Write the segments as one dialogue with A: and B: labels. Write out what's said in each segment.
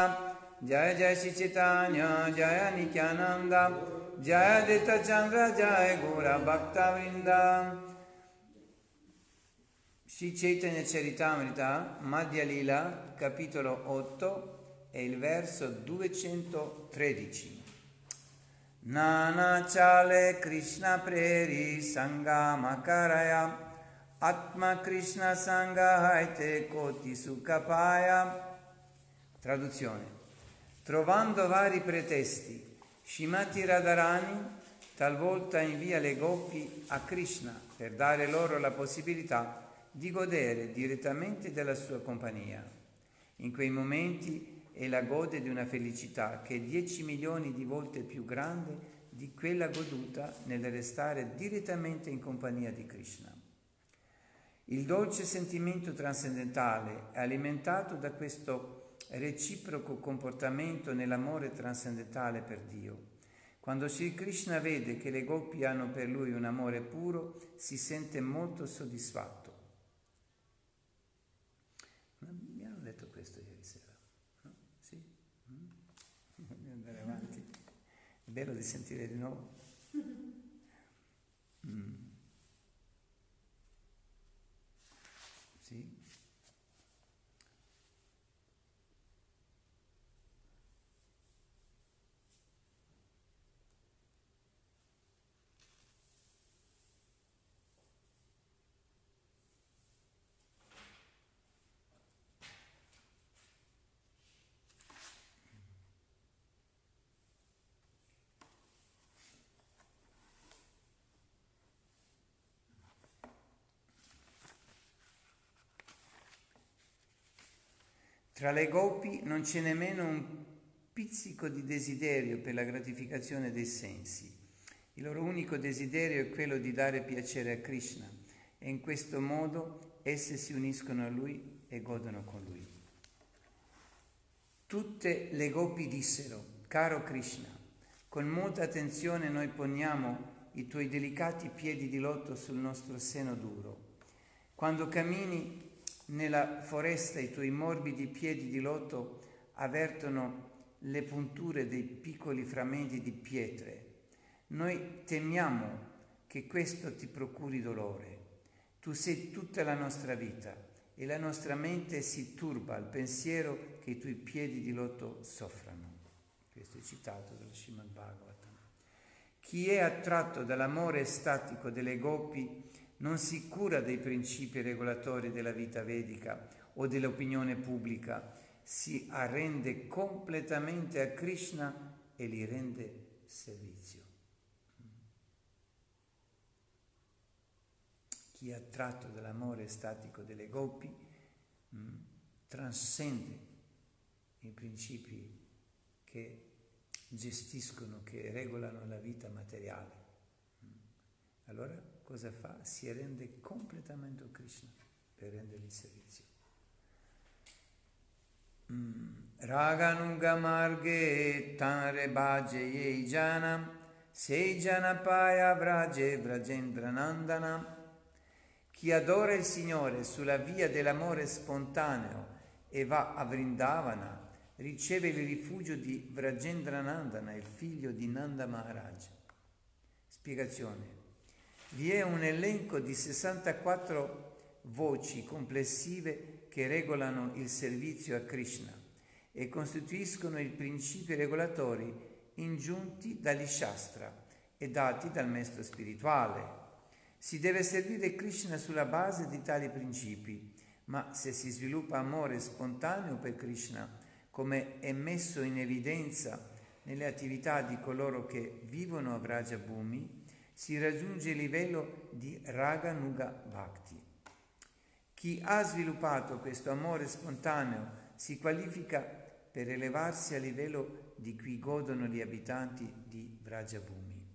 A: जय जय श्री चैतन्य जय नित्यानंद जय दित चंद्र जय गौरा भक्ता वृंदा Sri Chaitanya Charitamrita Madhya Lila capitolo 8 e il verso 213 Nana Chale Krishna Preri Sangama Karaya Atma Krishna Sangahaite Koti Sukapaya Traduzione Trovando vari pretesti, Shimati Radharani talvolta invia le gopi a Krishna per dare loro la possibilità di godere direttamente della sua compagnia. In quei momenti ella gode di una felicità che è dieci milioni di volte più grande di quella goduta nel restare direttamente in compagnia di Krishna. Il dolce sentimento trascendentale è alimentato da questo reciproco comportamento nell'amore trascendentale per Dio. Quando Sri Krishna vede che le gopi hanno per lui un amore puro, si sente molto soddisfatto. bello di sentire di nuovo. Mm. Sì. Tra le gopi non c'è nemmeno un pizzico di desiderio per la gratificazione dei sensi. Il loro unico desiderio è quello di dare piacere a Krishna e in questo modo esse si uniscono a lui e godono con lui. Tutte le gopi dissero, caro Krishna, con molta attenzione noi poniamo i tuoi delicati piedi di lotto sul nostro seno duro. Quando cammini nella foresta i tuoi morbidi piedi di loto avvertono le punture dei piccoli frammenti di pietre. Noi temiamo che questo ti procuri dolore. Tu sei tutta la nostra vita e la nostra mente si turba al pensiero che i tuoi piedi di loto soffrano. Questo è citato dallo Srimad Bhagavatam. Chi è attratto dall'amore statico delle gopi non si cura dei principi regolatori della vita vedica o dell'opinione pubblica, si arrende completamente a Krishna e gli rende servizio. Chi è attratto dall'amore statico delle gopi mh, trascende i principi che gestiscono, che regolano la vita materiale. Allora cosa fa? Si rende completamente a Krishna per rendergli il servizio. Mm. Raganuga marge tanre bhaje ye jana sei vraje vrajendra chi adora il Signore sulla via dell'amore spontaneo e va a Vrindavana riceve il rifugio di Vrajendranandana, il figlio di Nanda Maharaj. Spiegazione vi è un elenco di 64 voci complessive che regolano il servizio a Krishna e costituiscono i principi regolatori ingiunti dagli Shastra e dati dal maestro spirituale. Si deve servire Krishna sulla base di tali principi, ma se si sviluppa amore spontaneo per Krishna, come è messo in evidenza nelle attività di coloro che vivono a Vraja Bhumi, si raggiunge il livello di Raganuga Bhakti. Chi ha sviluppato questo amore spontaneo si qualifica per elevarsi a livello di cui godono gli abitanti di Vrajabhumi.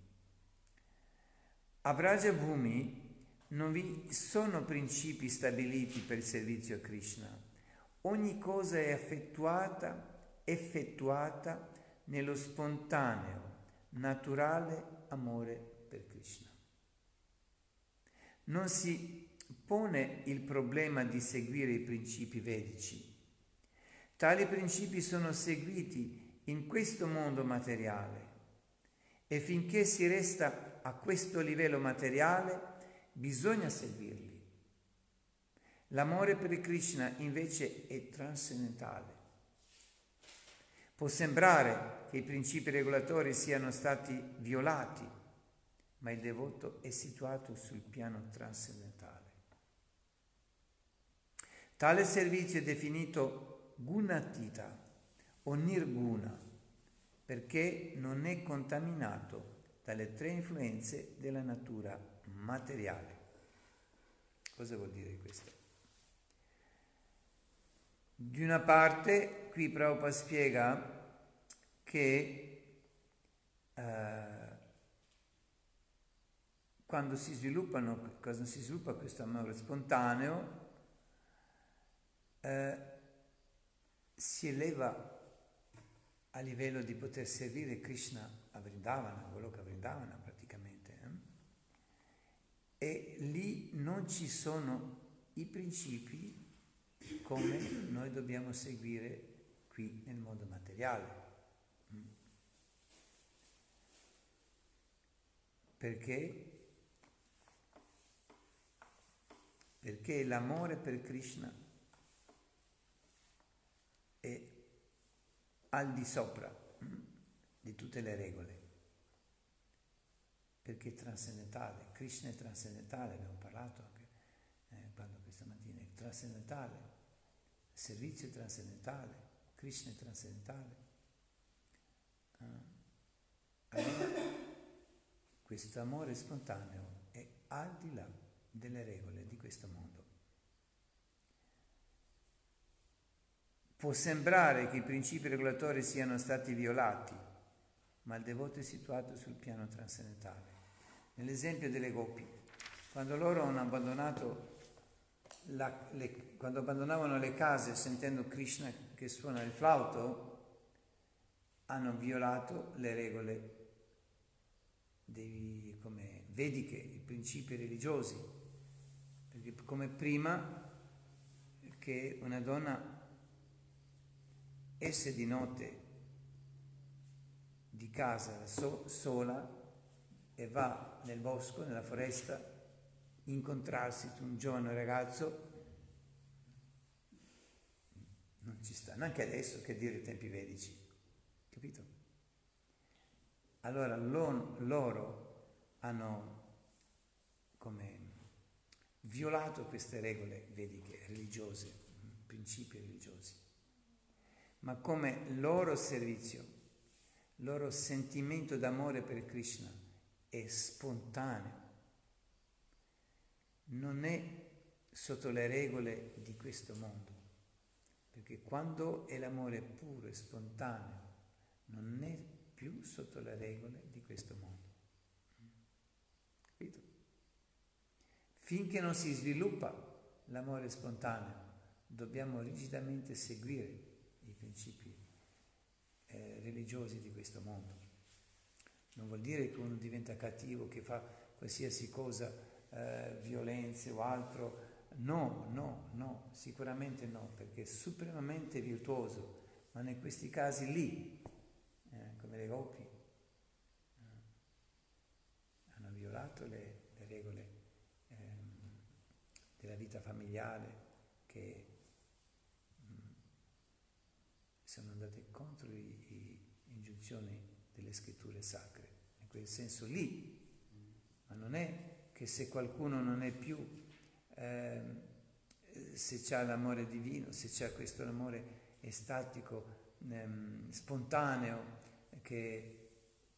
A: A Vrajabhumi non vi sono principi stabiliti per il servizio a Krishna. Ogni cosa è effettuata, effettuata nello spontaneo, naturale amore. Non si pone il problema di seguire i principi vedici. Tali principi sono seguiti in questo mondo materiale e finché si resta a questo livello materiale bisogna seguirli. L'amore per Krishna invece è trascendentale. Può sembrare che i principi regolatori siano stati violati, ma il devoto è situato sul piano trascendentale. Tale servizio è definito gunatita o nirguna perché non è contaminato dalle tre influenze della natura materiale. Cosa vuol dire questo? Di una parte, qui Prabhupada spiega che eh, quando si sviluppano, cosa si sviluppa questo amore spontaneo, eh, si eleva a livello di poter servire Krishna a Vrindavana, quello che a Vrindavana praticamente. Eh? E lì non ci sono i principi come noi dobbiamo seguire qui nel mondo materiale. Perché? Perché l'amore per Krishna è al di sopra mm, di tutte le regole, perché è trascendentale, Krishna è trascendentale, abbiamo parlato anche eh, quando questa mattina, è trascendentale, il servizio è trascendentale, Krishna è trascendentale. Ah. Allora, questo amore spontaneo è al di là delle regole di questo mondo. Può sembrare che i principi regolatori siano stati violati, ma il devoto è situato sul piano trascendentale. Nell'esempio delle gopi, quando loro hanno abbandonato la, le, quando abbandonavano le case sentendo Krishna che suona il flauto, hanno violato le regole dei, come vediche, i principi religiosi. Come prima che una donna esse di notte di casa so, sola e va nel bosco, nella foresta, incontrarsi con un giovane ragazzo, non ci sta, neanche adesso che dire i tempi vedici, capito? Allora loro hanno come violato queste regole vediche, religiose, principi religiosi ma come loro servizio, loro sentimento d'amore per Krishna è spontaneo, non è sotto le regole di questo mondo, perché quando è l'amore puro e spontaneo, non è più sotto le regole di questo mondo. Capito? Finché non si sviluppa l'amore spontaneo, dobbiamo rigidamente seguire principi eh, religiosi di questo mondo. Non vuol dire che uno diventa cattivo, che fa qualsiasi cosa, eh, violenze o altro. No, no, no, sicuramente no, perché è supremamente virtuoso, ma in questi casi lì, eh, come le gopi, eh, hanno violato le, le regole vita familiare che sono andate contro le ingiunzioni delle scritture sacre, in quel senso lì, ma non è che se qualcuno non è più, eh, se c'è l'amore divino, se c'è questo amore estatico, ehm, spontaneo, che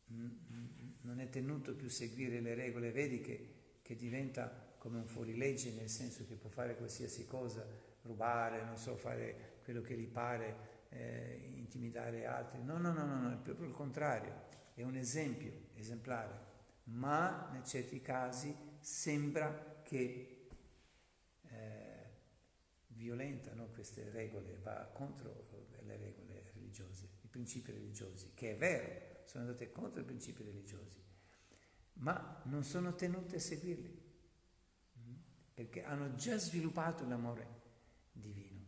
A: non è tenuto più a seguire le regole vediche, che diventa come un fuorilegge, nel senso che può fare qualsiasi cosa, rubare, non so, fare quello che gli pare, eh, intimidare altri. No, no, no, no, no, è proprio il contrario, è un esempio esemplare, ma in certi casi sembra che eh, violenta no, queste regole, va contro le regole religiose, i principi religiosi, che è vero, sono andate contro i principi religiosi, ma non sono tenute a seguirli, perché hanno già sviluppato l'amore divino.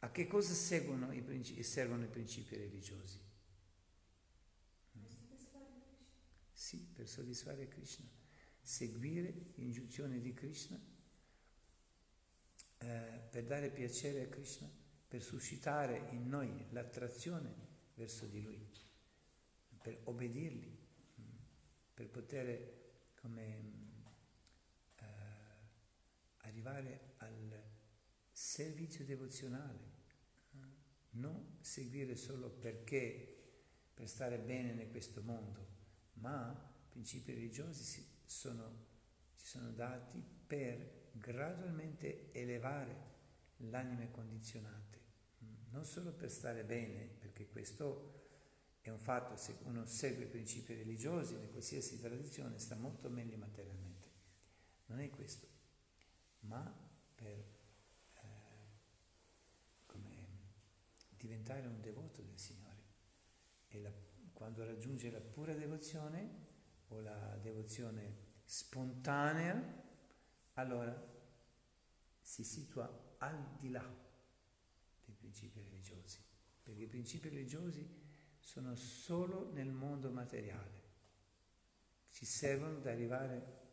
A: A che cosa seguono i, principi, servono i principi religiosi? Sì, per soddisfare Krishna, seguire l'ingiunzione di Krishna, eh, per dare piacere a Krishna, per suscitare in noi l'attrazione verso di Lui, per obbedirgli, per poter come, arrivare al servizio devozionale, non seguire solo perché per stare bene in questo mondo, ma principi religiosi si sono, ci sono dati per gradualmente elevare l'anime condizionate, non solo per stare bene, perché questo è un fatto, se uno segue i principi religiosi in qualsiasi tradizione sta molto meglio materialmente. Non è questo, ma per eh, diventare un devoto del Signore. E la, quando raggiunge la pura devozione o la devozione spontanea, allora si situa al di là dei principi religiosi, perché i principi religiosi sono solo nel mondo materiale, ci servono ad arrivare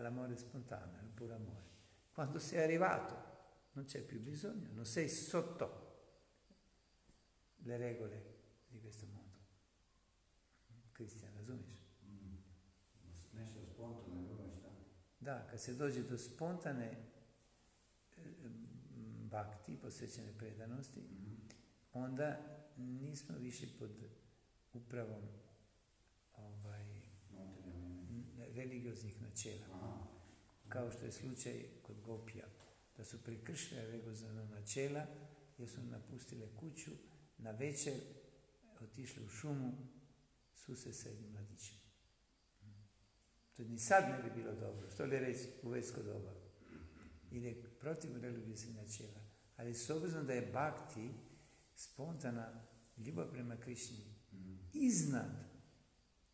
A: all'amore spontaneo, al puro amore. Quando sei arrivato non c'è più bisogno, non sei sotto le regole di questo mondo. Cristian, razumiješ?
B: Nešto spontane, druga šta?
A: Da, kad se dođe do spontane bakti, posvećene predanosti, onda nismo više pod upravom religioznih načela. Kao što je slučaj kod Gopija, da su prekršile religiozna načela jer su napustile kuću, na večer otišli u šumu, suse sa jednim mladićem. To ni sad ne bi bilo dobro, što li reći u vesko doba. Ide protiv religioznih načela. Ali s obzirom da je bakti spontana ljubav prema Krišni iznad,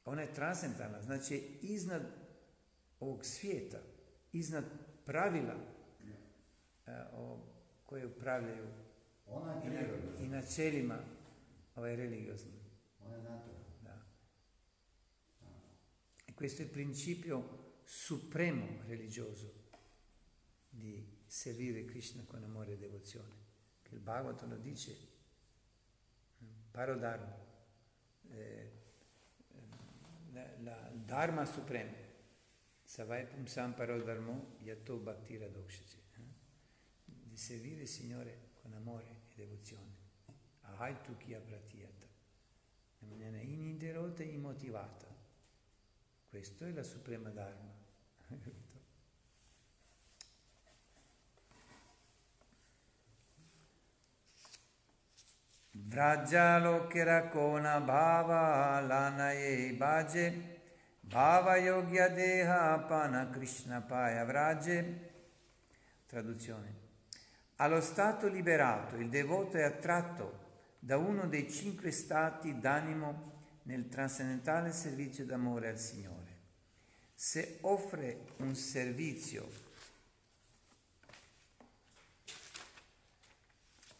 A: ona je transcendentalna, znači iznad ovog svijeta, iznad pravila o, koje upravljaju
B: Ona
A: i,
B: je
A: na, i načelima ovaj, religiosnim.
B: Ona je naturalna.
A: Da. E questo è il principio supremo religioso di servire Krishna con amore e devozione. Che il Bhagavatam lo dice, parodharma, eh, la, Dharma supremo. Savai pumsam parodharmo yato bhakti radokshati. Di servire il Signore con amore e devozione. Ahai tu chi abratiyata. In maniera ininterrotta e immotivata. Questo è la suprema Dharma. Vrajalokira bhava lanaye bhaje bhava deha pana krishna paya vraje traduzione. Allo stato liberato il devoto è attratto da uno dei cinque stati d'animo nel trascendentale servizio d'amore al Signore. Se offre un servizio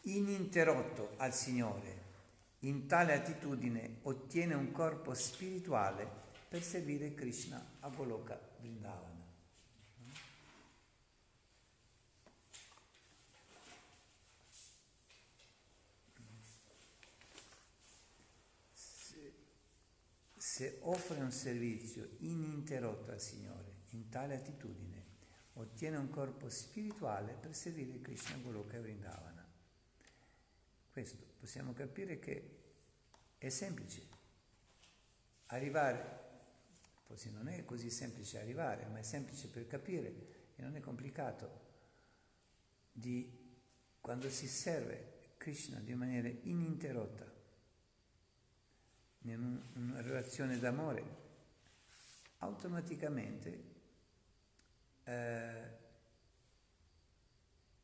A: ininterrotto al Signore, in tale attitudine ottiene un corpo spirituale per servire Krishna a Goloka Vrindavana. Se, se offre un servizio ininterrotto al Signore, in tale attitudine ottiene un corpo spirituale per servire Krishna Goloka Vrindavana questo possiamo capire che è semplice arrivare, forse non è così semplice arrivare, ma è semplice per capire e non è complicato di quando si serve Krishna di maniera ininterrotta in una relazione d'amore, automaticamente eh,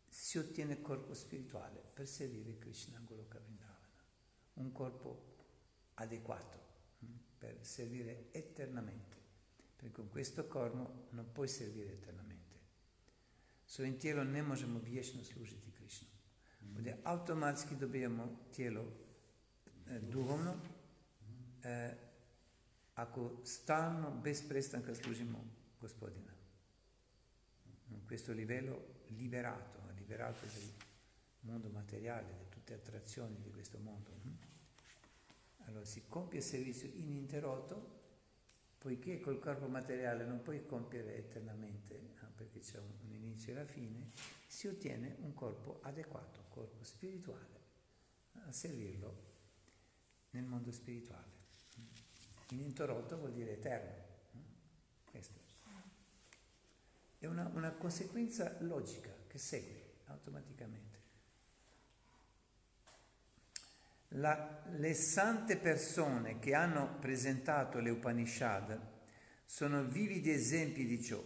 A: si ottiene corpo spirituale per servire Krishna Goloka Vrindavana, un corpo adeguato per servire eternamente, perché con questo corpo non puoi servire eternamente. Svojim tijelom ne možemo vječno služiti Krišnu. kde automatski dobijamo tijelo e, duhovno e, ako stalno, bez prestanka služimo gospodina. In questo livello liberato, liberato dal mondo materiale, da tutte le attrazioni di questo mondo. Allora si compie il servizio ininterrotto, poiché col corpo materiale non puoi compiere eternamente, perché c'è un, inizio e una fine, si ottiene un corpo adeguato, un corpo spirituale, a servirlo nel mondo spirituale. Ininterrotto vuol dire eterno. Questo. È una, una conseguenza logica che segue automaticamente. La, le sante persone che hanno presentato le Upanishad sono vividi esempi di ciò.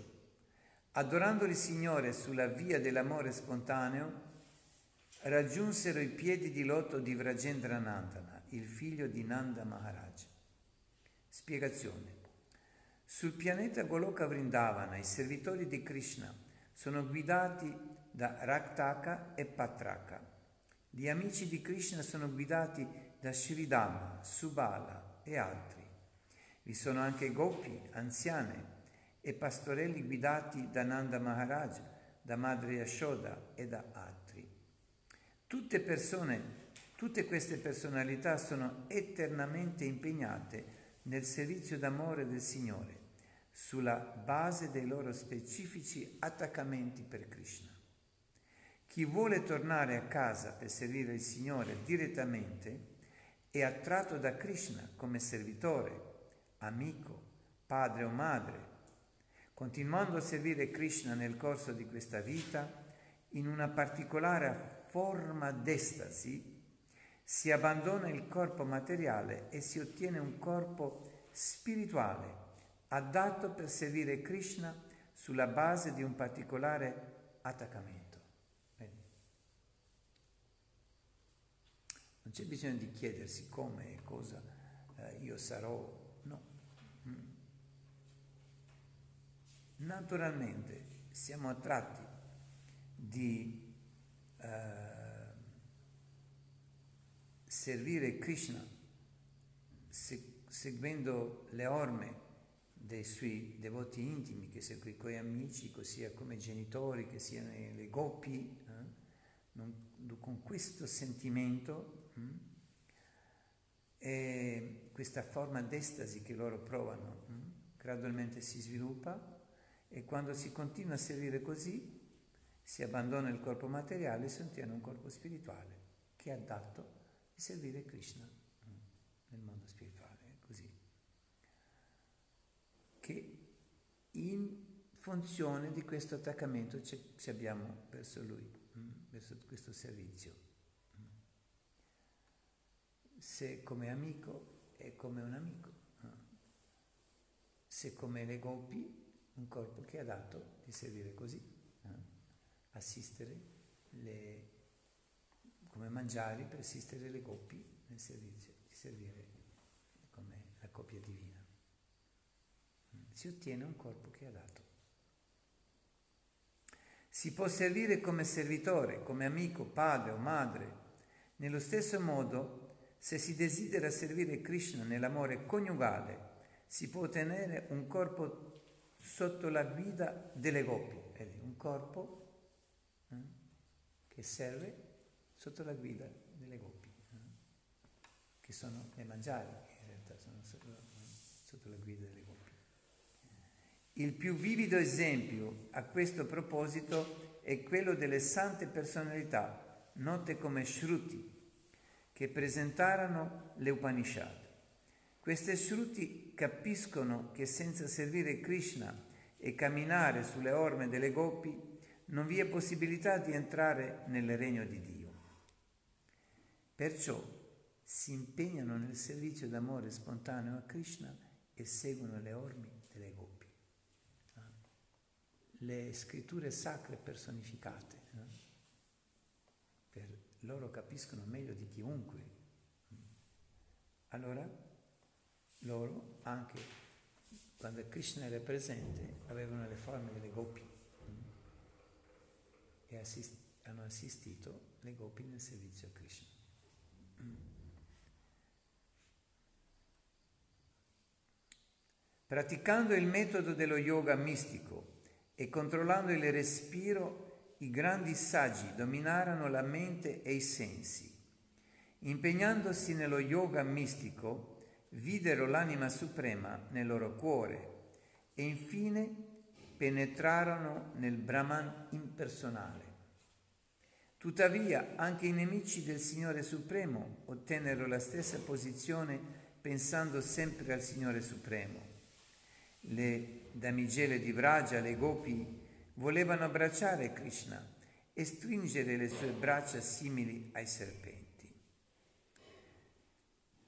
A: Adorando il Signore sulla via dell'amore spontaneo, raggiunsero i piedi di loto di Vrajendra Nandana, il figlio di Nanda Maharaj. Spiegazione. Sul pianeta Goloka Vrindavana i servitori di Krishna sono guidati da Raktaka e Patraka gli amici di Krishna sono guidati da Sridhama, Subala e altri. Vi sono anche gopi, anziane e pastorelli guidati da Nanda Maharaj, da Madre Yashoda e da altri. Tutte persone, tutte queste personalità sono eternamente impegnate nel servizio d'amore del Signore, sulla base dei loro specifici attaccamenti per Krishna. Chi vuole tornare a casa per servire il Signore direttamente è attratto da Krishna come servitore, amico, padre o madre. Continuando a servire Krishna nel corso di questa vita, in una particolare forma d'estasi, si abbandona il corpo materiale e si ottiene un corpo spirituale adatto per servire Krishna sulla base di un particolare attaccamento. Non c'è bisogno di chiedersi come e cosa eh, io sarò, no. Mm. Naturalmente siamo attratti di eh, servire Krishna se, seguendo le orme dei suoi devoti intimi, che sia coi amici, sia come genitori, che siano le gopi, eh? non, con questo sentimento? E questa forma d'estasi che loro provano mm? gradualmente si sviluppa e quando si continua a servire così si abbandona il corpo materiale e si ottiene un corpo spirituale che è adatto di servire Krishna mm? nel mondo spirituale, così. Che in funzione di questo attaccamento ci abbiamo verso Lui, verso questo servizio se come amico è come un amico, se come le gopi un corpo che è adatto di servire così, assistere le, come mangiare per assistere le gopi nel servizio, di servire come la coppia divina. Si ottiene un corpo che è adatto. Si può servire come servitore, come amico, padre o madre. Nello stesso modo se si desidera servire Krishna nell'amore coniugale, si può ottenere un corpo sotto la guida delle gopi, un corpo eh, che serve sotto la guida delle gopi, eh, che sono le mangiari, in realtà sono sotto la guida delle gopi. Il più vivido esempio a questo proposito è quello delle sante personalità, note come Shruti, che presentarono le Upanishad. Queste Shruti capiscono che senza servire Krishna e camminare sulle orme delle gopi non vi è possibilità di entrare nel regno di Dio. Perciò si impegnano nel servizio d'amore spontaneo a Krishna e seguono le orme delle gopi. Le scritture sacre personificate loro capiscono meglio di chiunque. Allora, loro anche quando Krishna era presente avevano le forme delle gopi e assist- hanno assistito le gopi nel servizio a Krishna. Praticando il metodo dello yoga mistico e controllando il respiro, i grandi saggi dominarono la mente e i sensi. Impegnandosi nello yoga mistico, videro l'anima suprema nel loro cuore e infine penetrarono nel Brahman impersonale. Tuttavia anche i nemici del Signore Supremo ottennero la stessa posizione pensando sempre al Signore Supremo. Le damigelle di Vraja, le gopi, volevano abbracciare Krishna e stringere le sue braccia simili ai serpenti.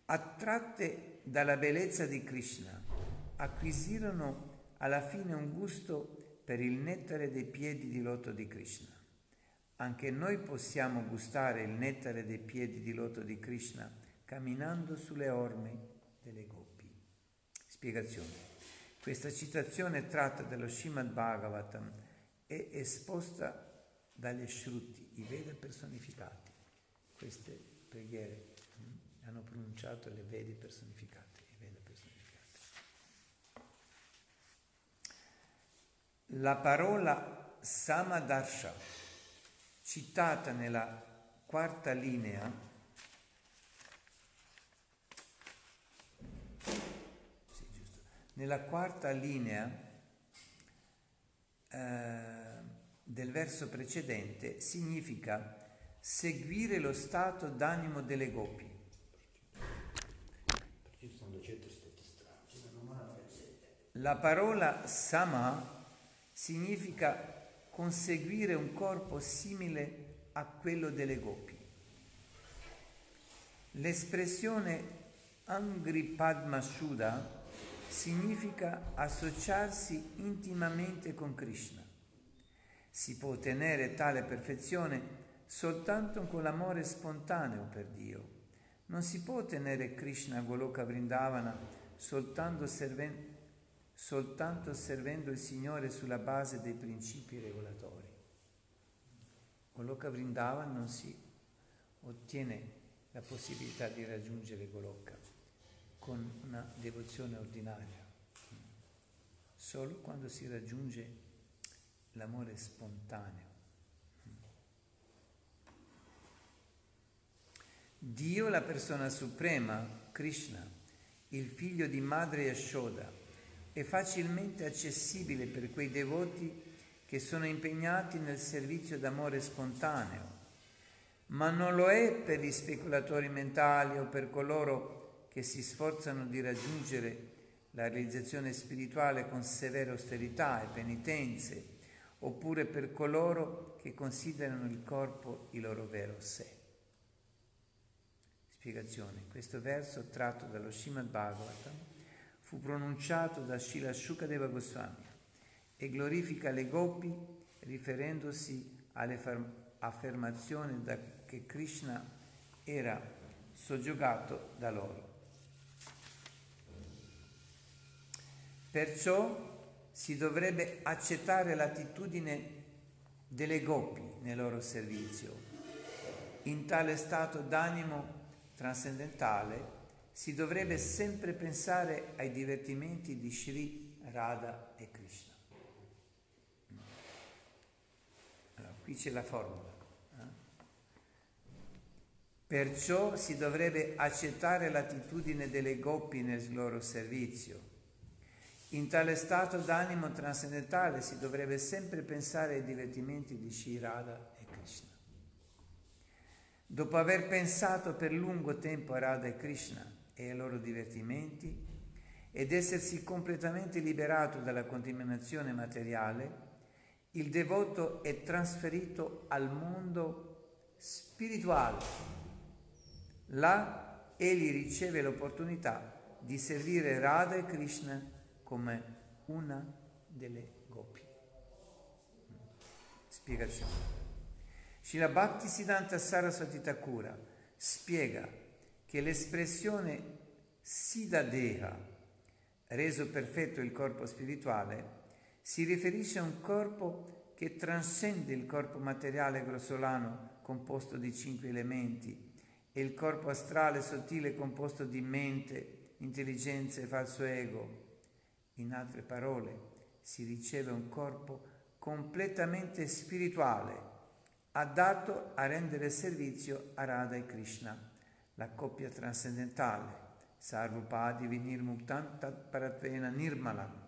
A: Attratte dalla bellezza di Krishna, acquisirono alla fine un gusto per il nettare dei piedi di loto di Krishna. Anche noi possiamo gustare il nettare dei piedi di loto di Krishna camminando sulle orme delle gopi. Spiegazione. Questa citazione tratta dello Srimad Bhagavatam è esposta dagli Shruti, i Veda personificati. Queste preghiere mm, hanno pronunciato le Vedi personificate, i Veda personificati. La parola Samadarsha, citata nella quarta linea, Nella quarta linea eh, del verso precedente significa seguire lo stato d'animo delle gopi. La parola sama significa conseguire un corpo simile a quello delle gopi. L'espressione Angri Padma Shuddha significa associarsi intimamente con Krishna. Si può ottenere tale perfezione soltanto con l'amore spontaneo per Dio. Non si può ottenere Krishna Goloka Vrindavana soltanto, serven- soltanto servendo il Signore sulla base dei principi regolatori. Goloka Vrindavana non si ottiene la possibilità di raggiungere Goloka con una devozione ordinaria, solo quando si raggiunge l'amore spontaneo. Dio, la persona suprema, Krishna, il figlio di madre Yashoda, è facilmente accessibile per quei devoti che sono impegnati nel servizio d'amore spontaneo, ma non lo è per gli speculatori mentali o per coloro che si sforzano di raggiungere la realizzazione spirituale con severe austerità e penitenze, oppure per coloro che considerano il corpo il loro vero sé. Spiegazione. Questo verso, tratto dallo Srimad Bhagavatam, fu pronunciato da Srila Shukadeva Goswami e glorifica le gopi riferendosi alle affermazioni che Krishna era soggiogato da loro. Perciò si dovrebbe accettare l'attitudine delle gopi nel loro servizio. In tale stato d'animo trascendentale si dovrebbe sempre pensare ai divertimenti di Sri Radha e Krishna. Allora, qui c'è la formula. Eh? Perciò si dovrebbe accettare l'attitudine delle gopi nel loro servizio in tale stato d'animo trascendentale si dovrebbe sempre pensare ai divertimenti di Shirada e Krishna. Dopo aver pensato per lungo tempo a Radha e Krishna e ai loro divertimenti ed essersi completamente liberato dalla contaminazione materiale, il devoto è trasferito al mondo spirituale. Là egli riceve l'opportunità di servire Radha e Krishna come una delle gopi. Spiegazione. Srila Bhakti Siddhanta Saraswati Thakura spiega che l'espressione Siddhadeha, reso perfetto il corpo spirituale, si riferisce a un corpo che trascende il corpo materiale grossolano composto di cinque elementi, e il corpo astrale sottile composto di mente, intelligenza e falso ego. In altre parole, si riceve un corpo completamente spirituale, adatto a rendere servizio a Radha e Krishna, la coppia trascendentale, Sarvupadi Vinirmuktantat Paratvena Nirmala.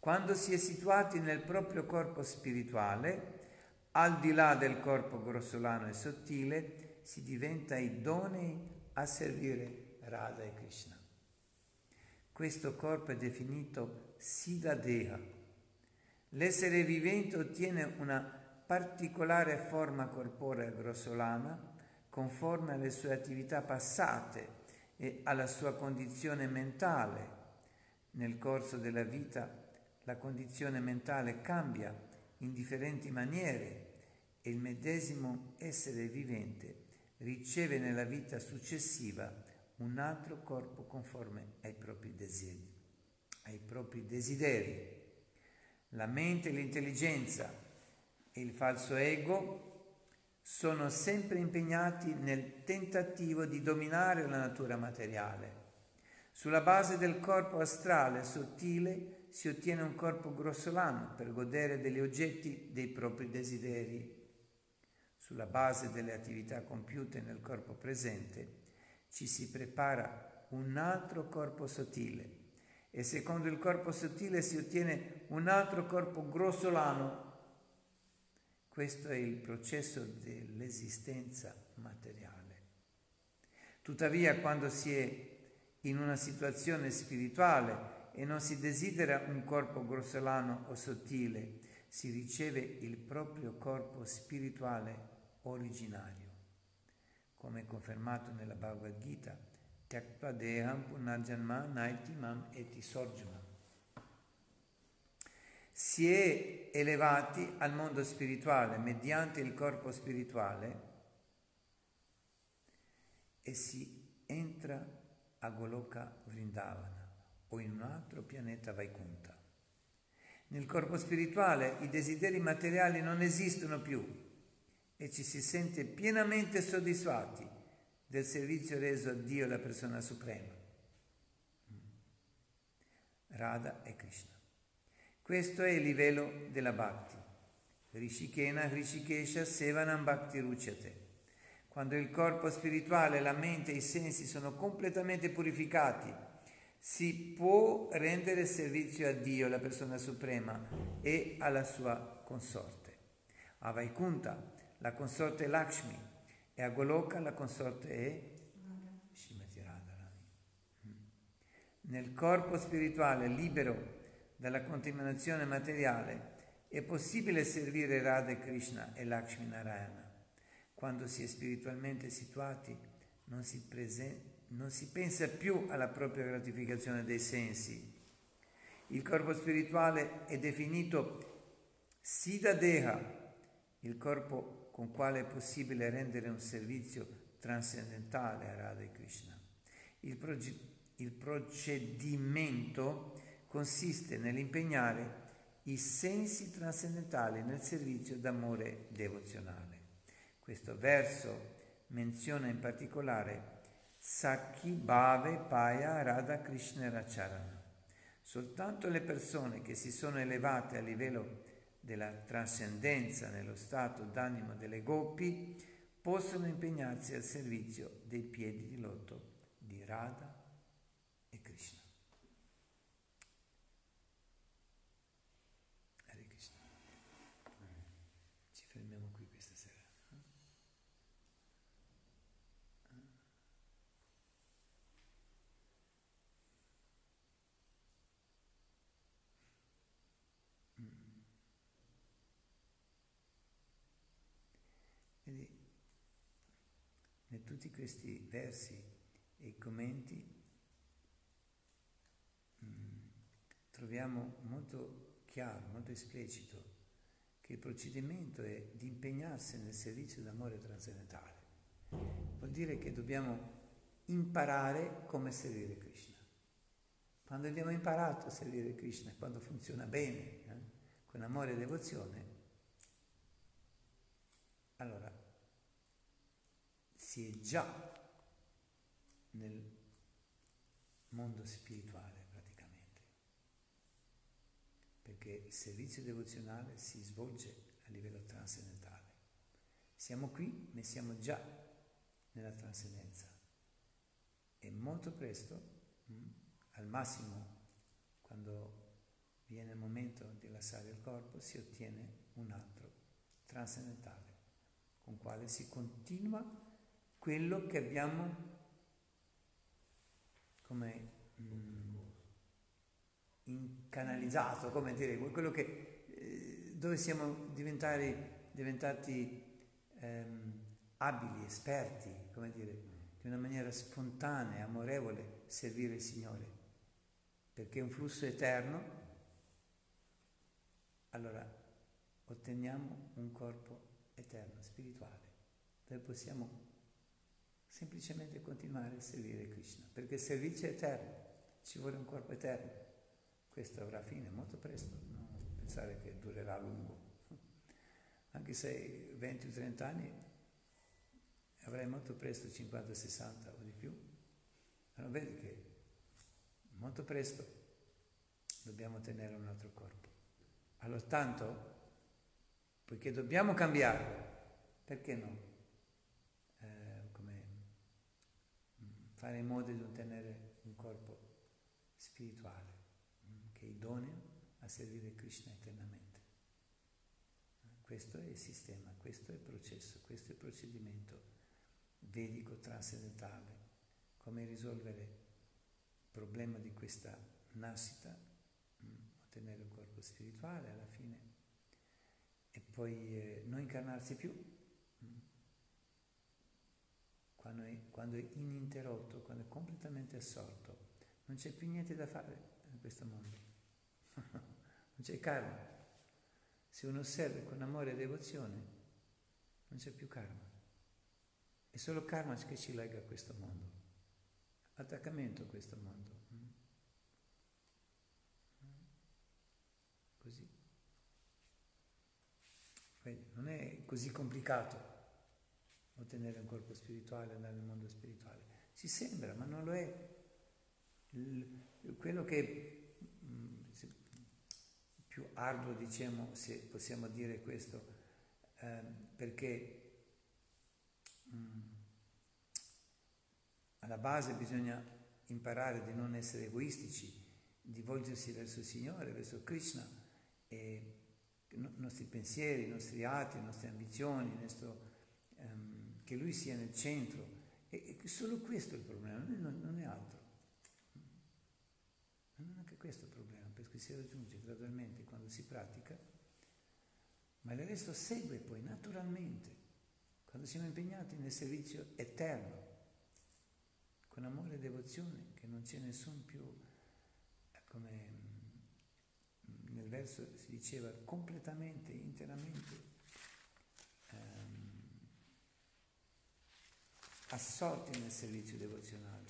A: Quando si è situati nel proprio corpo spirituale, al di là del corpo grossolano e sottile, si diventa idonei a servire Radha e Krishna. Questo corpo è definito Siddhadeha. L'essere vivente ottiene una particolare forma corporea grossolana conforme alle sue attività passate e alla sua condizione mentale. Nel corso della vita la condizione mentale cambia in differenti maniere e il medesimo essere vivente riceve nella vita successiva un altro corpo conforme ai propri desideri. Ai propri desideri. La mente, l'intelligenza e il falso ego sono sempre impegnati nel tentativo di dominare la natura materiale. Sulla base del corpo astrale sottile si ottiene un corpo grossolano per godere degli oggetti dei propri desideri sulla base delle attività compiute nel corpo presente, ci si prepara un altro corpo sottile e secondo il corpo sottile si ottiene un altro corpo grossolano. Questo è il processo dell'esistenza materiale. Tuttavia, quando si è in una situazione spirituale e non si desidera un corpo grossolano o sottile, si riceve il proprio corpo spirituale originario, come confermato nella Bhagavad Gita, Tyakpa Deham Punarjanma Naitimam Eti Sorjuna. Si è elevati al mondo spirituale mediante il corpo spirituale e si entra a Goloka Vrindavana o in un altro pianeta Vaikunta. Nel corpo spirituale i desideri materiali non esistono più e ci si sente pienamente soddisfatti del servizio reso a Dio, la persona suprema. Radha e Krishna. Questo è il livello della Bhakti. Rishikena Rishikesha Sevanam Bhakti Ruchyate. Quando il corpo spirituale, la mente e i sensi sono completamente purificati, si può rendere servizio a Dio, la persona suprema, e alla sua consorte. A Vaikunta, la consorte Lakshmi e a Goloka la consorte è Shimati Radharani. Mm. Nel corpo spirituale libero dalla contaminazione materiale è possibile servire Radha Krishna e Lakshmi Narayana. Quando si è spiritualmente situati non si, prese- non si pensa più alla propria gratificazione dei sensi. Il corpo spirituale è definito Siddha Deha, il corpo con quale è possibile rendere un servizio trascendentale a Radha Krishna. Il, proge- il procedimento consiste nell'impegnare i sensi trascendentali nel servizio d'amore devozionale. Questo verso menziona in particolare Sakhi Bhave Paya Radha Krishna Racharana. Soltanto le persone che si sono elevate a livello della trascendenza nello stato d'animo delle gopi possono impegnarsi al servizio dei piedi di loto di Radha e Krishna. Hare Krishna. Ci fermiamo qui questa sera. Quindi, in tutti questi versi e commenti mm, troviamo molto chiaro, molto esplicito che il procedimento è di impegnarsi nel servizio d'amore trascendentale. Vuol dire che dobbiamo imparare come servire Krishna. Quando abbiamo imparato a servire Krishna, quando funziona bene, eh, con amore e devozione, allora si è già nel mondo spirituale praticamente, perché il servizio devozionale si svolge a livello trascendentale. Siamo qui, ma siamo già nella trascendenza. E molto presto, mm, al massimo, quando viene il momento di lasciare il corpo, si ottiene un altro trascendentale, con quale si continua quello che abbiamo come mm, incanalizzato, come dire, quello che, eh, dove siamo diventati, diventati ehm, abili, esperti, come dire, di una maniera spontanea, amorevole, servire il Signore, perché è un flusso eterno, allora otteniamo un corpo eterno, spirituale, dove possiamo semplicemente continuare a servire Krishna, perché il servizio è eterno, ci vuole un corpo eterno. Questo avrà fine molto presto, non pensare che durerà a lungo. Anche se 20 o 30 anni avrai molto presto 50, 60 o di più. Allora vedi che molto presto dobbiamo tenere un altro corpo. Allora tanto, poiché dobbiamo cambiarlo, perché no? Fare in modo di ottenere un corpo spirituale mm, che è idoneo a servire Krishna eternamente. Questo è il sistema, questo è il processo, questo è il procedimento vedico trascendentale, come risolvere il problema di questa nascita, mm, ottenere un corpo spirituale alla fine e poi eh, non incarnarsi più, quando è, quando è ininterrotto, quando è completamente assorto, non c'è più niente da fare in questo mondo. non c'è karma. Se uno serve con amore e devozione, non c'è più karma. È solo karma che ci lega a questo mondo, attaccamento a questo mondo. Così. non è così complicato ottenere un corpo spirituale, andare nel mondo spirituale. Ci sembra, ma non lo è. Il, quello che mh, mm, più arduo, diciamo, se possiamo dire questo, eh, perché mh, mm, alla base bisogna imparare di non essere egoistici, di volgersi verso il Signore, verso Krishna e i nostri pensieri, i nostri atti, le nostre ambizioni, il nostro che lui sia nel centro. E, e solo questo è il problema, non, non è altro. Non è anche questo il problema, perché si raggiunge gradualmente quando si pratica, ma il resto segue poi naturalmente, quando siamo impegnati nel servizio eterno, con amore e devozione, che non c'è nessun più, come nel verso si diceva, completamente, interamente assorti nel servizio devozionale.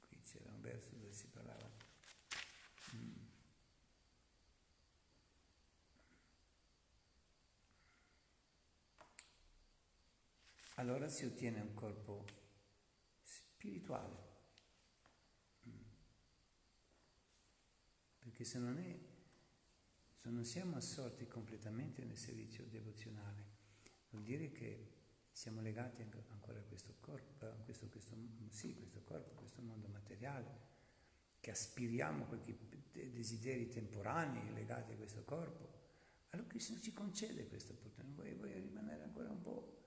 A: Qui c'era un verso dove si parlava. Allora si ottiene un corpo spirituale. Perché se non, è, se non siamo assorti completamente nel servizio devozionale, vuol dire che siamo legati ancora a questo corpo, a questo, questo, sì, questo corpo, a questo mondo materiale, che aspiriamo a quei desideri temporanei legati a questo corpo. Allora Cristo ci concede questa opportunità, vuoi, vuoi rimanere ancora un po',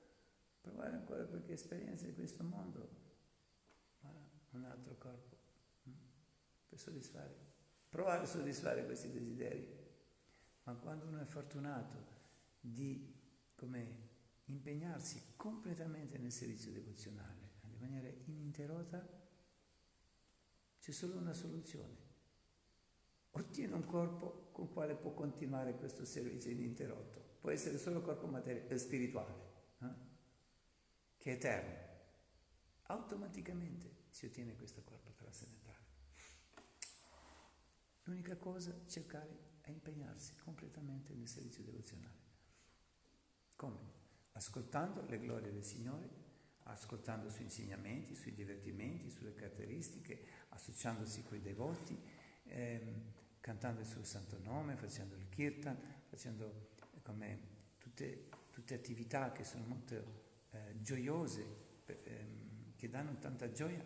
A: provare ancora qualche esperienza di questo mondo, ma un altro corpo, hm? per soddisfare, provare a soddisfare questi desideri. Ma quando uno è fortunato di, come impegnarsi completamente nel servizio devozionale, di maniera ininterrotta, c'è solo una soluzione. Ottiene un corpo con quale può continuare questo servizio ininterrotto. Può essere solo corpo materia- eh, spirituale, eh? che è eterno. Automaticamente si ottiene questo corpo trascendentale. L'unica cosa è cercare a impegnarsi completamente nel servizio devozionale. Come? Ascoltando le glorie del Signore, ascoltando i suoi insegnamenti, i suoi divertimenti, sulle caratteristiche, associandosi con i devoti, ehm, cantando il suo santo nome, facendo il kirtan, facendo eh, come tutte, tutte attività che sono molto eh, gioiose, ehm, che danno tanta gioia.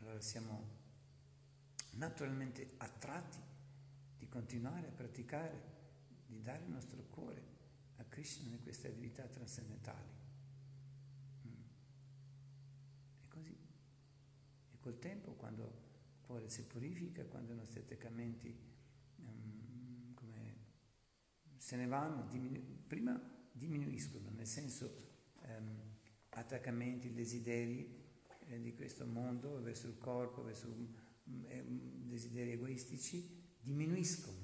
A: Allora siamo naturalmente attratti di continuare a praticare, di dare il nostro cuore Krishna in queste attività trascendentali. Mm. E così. E col tempo, quando il cuore si purifica, quando i nostri attaccamenti um, se ne vanno, diminu- prima diminuiscono, nel senso um, attaccamenti, desideri eh, di questo mondo verso il corpo, verso eh, desideri egoistici, diminuiscono?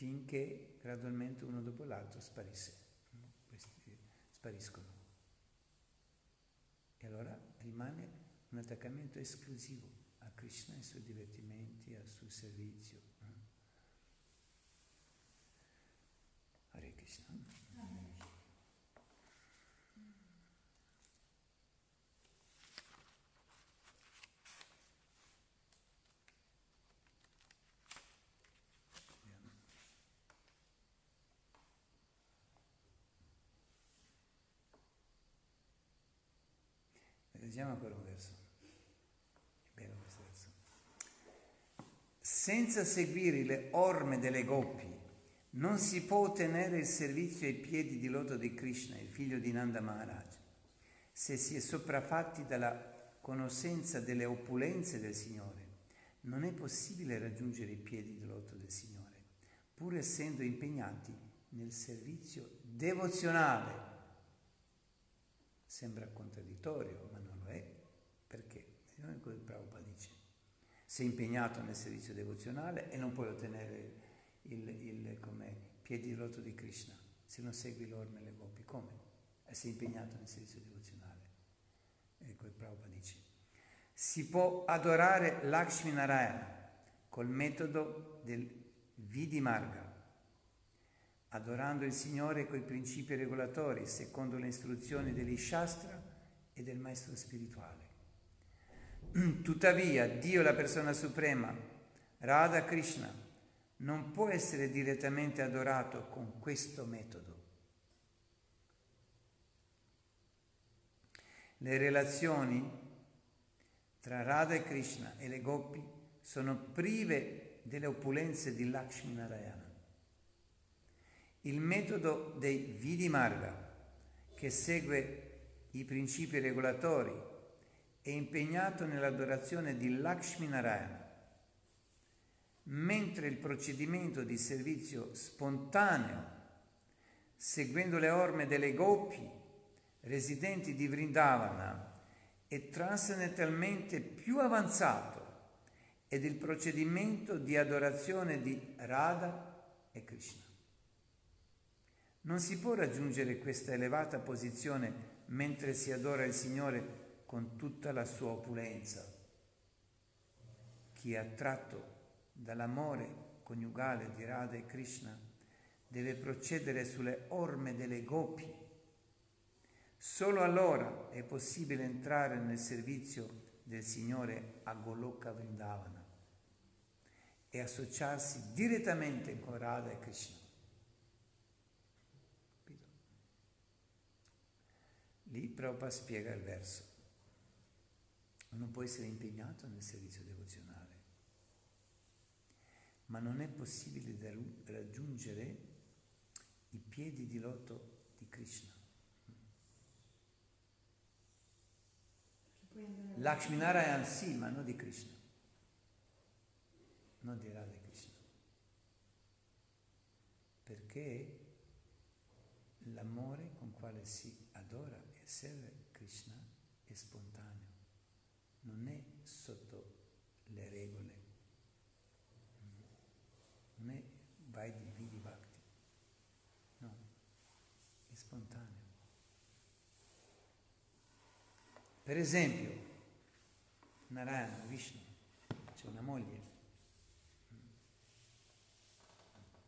A: Finché gradualmente uno dopo l'altro sparisse, questi spariscono. E allora rimane un attaccamento esclusivo a Krishna, ai suoi divertimenti, al suo servizio. Hm? Hare Krishna. Leggiamo ancora un verso. È bello questo verso. Senza seguire le orme delle gopi non si può ottenere il servizio ai piedi di loto di Krishna, il figlio di Nanda Maharaj, se si è sopraffatti dalla conoscenza delle opulenze del Signore. Non è possibile raggiungere i piedi di loto del Signore, pur essendo impegnati nel servizio devozionale. Sembra contraddittorio, ma non Quello che Prabhupada dice. Sei impegnato nel servizio devozionale e non puoi ottenere il, il come piedi di loto di Krishna se non segui l'orme e le gopi. Come? E sei impegnato nel servizio devozionale. Ecco il Prabhupada dice. Si può adorare Lakshmi Narayana col metodo del Vidimarga, adorando il Signore coi principi regolatori, secondo le istruzioni degli Shastra e del Maestro spirituale. Tuttavia, Dio, la persona suprema, Radha Krishna, non può essere direttamente adorato con questo metodo. Le relazioni tra Radha e Krishna e le gopi sono prive delle opulenze di Lakshmi Narayana. Il metodo dei Vidimarga, che segue i principi regolatori è impegnato nell'adorazione di Lakshmi Narayana, mentre il procedimento di servizio spontaneo, seguendo le orme delle gopi residenti di Vrindavana, è trascendentalmente più avanzato ed il procedimento di adorazione di Radha e Krishna. Non si può raggiungere questa elevata posizione mentre si adora il Signore con tutta la sua opulenza. Chi è attratto dall'amore coniugale di Radha e Krishna deve procedere sulle orme delle gopi. Solo allora è possibile entrare nel servizio del Signore a Goloka Vrindavana e associarsi direttamente con Radha e Krishna. Lì Prabhupada spiega il verso non può essere impegnato nel servizio devozionale. Ma non è possibile raggiungere i piedi di loto di Krishna. Lakshminarayan sì, ma non di Krishna. Non di Radha Krishna. Perché l'amore con quale si adora e serve Krishna è spontaneo non è sotto le regole, non è vai di vidi bhakti, no, è spontaneo. Per esempio, Narayana, Vishnu, c'è una moglie,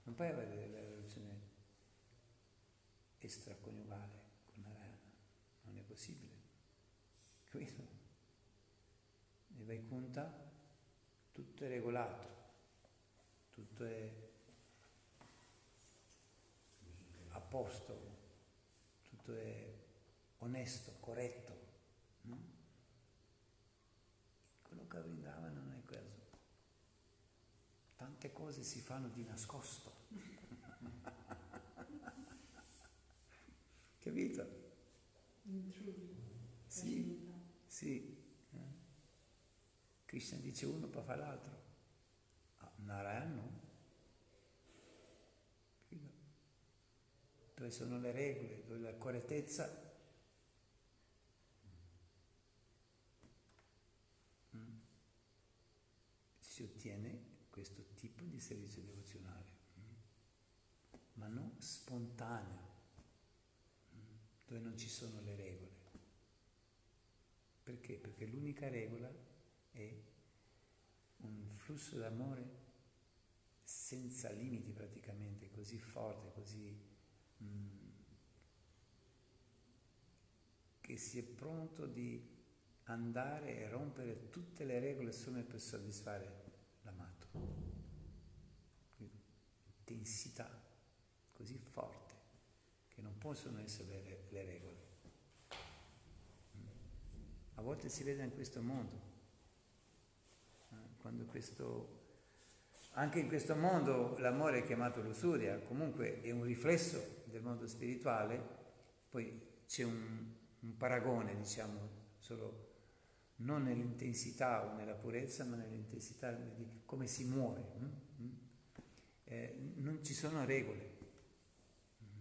A: Non puoi avere la relazione extraconiugale con Narayana, non è possibile. Capito? Nel Vaikunta tutto è regolato, tutto è a posto, tutto è onesto, corretto. No? Quello che Vrindava non è questo. Tante cose si fanno di nascosto. Capito? Sì, sì. Krishna dice uno, poi fa l'altro. Ah, Narayan no. Dove sono le regole, dove la correttezza mm, si ottiene questo tipo di servizio devozionale, mm, ma non spontaneo, mm, dove non ci sono le regole. Perché? Perché l'unica regola è un flusso d'amore senza limiti praticamente, così forte, così mm, che si è pronto di andare e rompere tutte le regole solo per soddisfare l'amato. Intensità così forte che non possono essere le, le regole. A volte si vede in questo mondo, quando questo, anche in questo mondo l'amore è chiamato lussuria, comunque è un riflesso del mondo spirituale, poi c'è un, un paragone, diciamo, solo non nell'intensità o nella purezza, ma nell'intensità di come si muore. Mm? Eh, non ci sono regole, mm?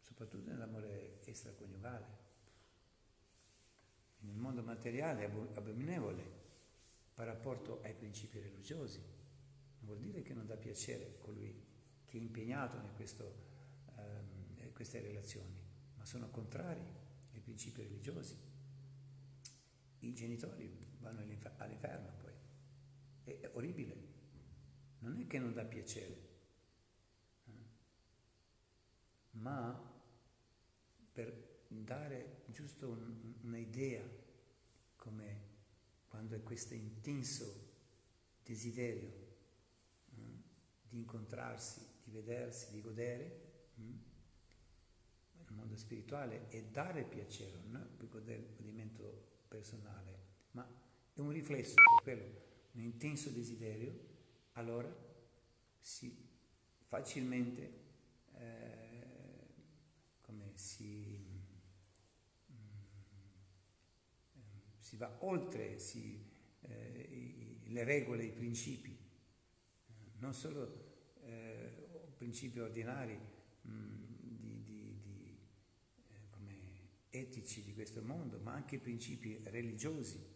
A: soprattutto nell'amore extraconiugale nel mondo materiale è abominevole per rapporto ai principi religiosi. Non vuol dire che non dà piacere colui che è impegnato in questo, ehm, queste relazioni, ma sono contrari ai principi religiosi. I genitori vanno all'inferno poi. È, è orribile. Non è che non dà piacere, eh? ma per dare giusto un, un'idea come quando è questo intenso desiderio eh, di incontrarsi, di vedersi, di godere eh, nel mondo spirituale e dare piacere, non è il godimento personale, ma è un riflesso per quello, un intenso desiderio, allora si facilmente eh, come si va oltre si, eh, le regole, i principi, non solo eh, principi ordinari mh, mm, di, di, di, eh, etici di questo mondo, ma anche principi religiosi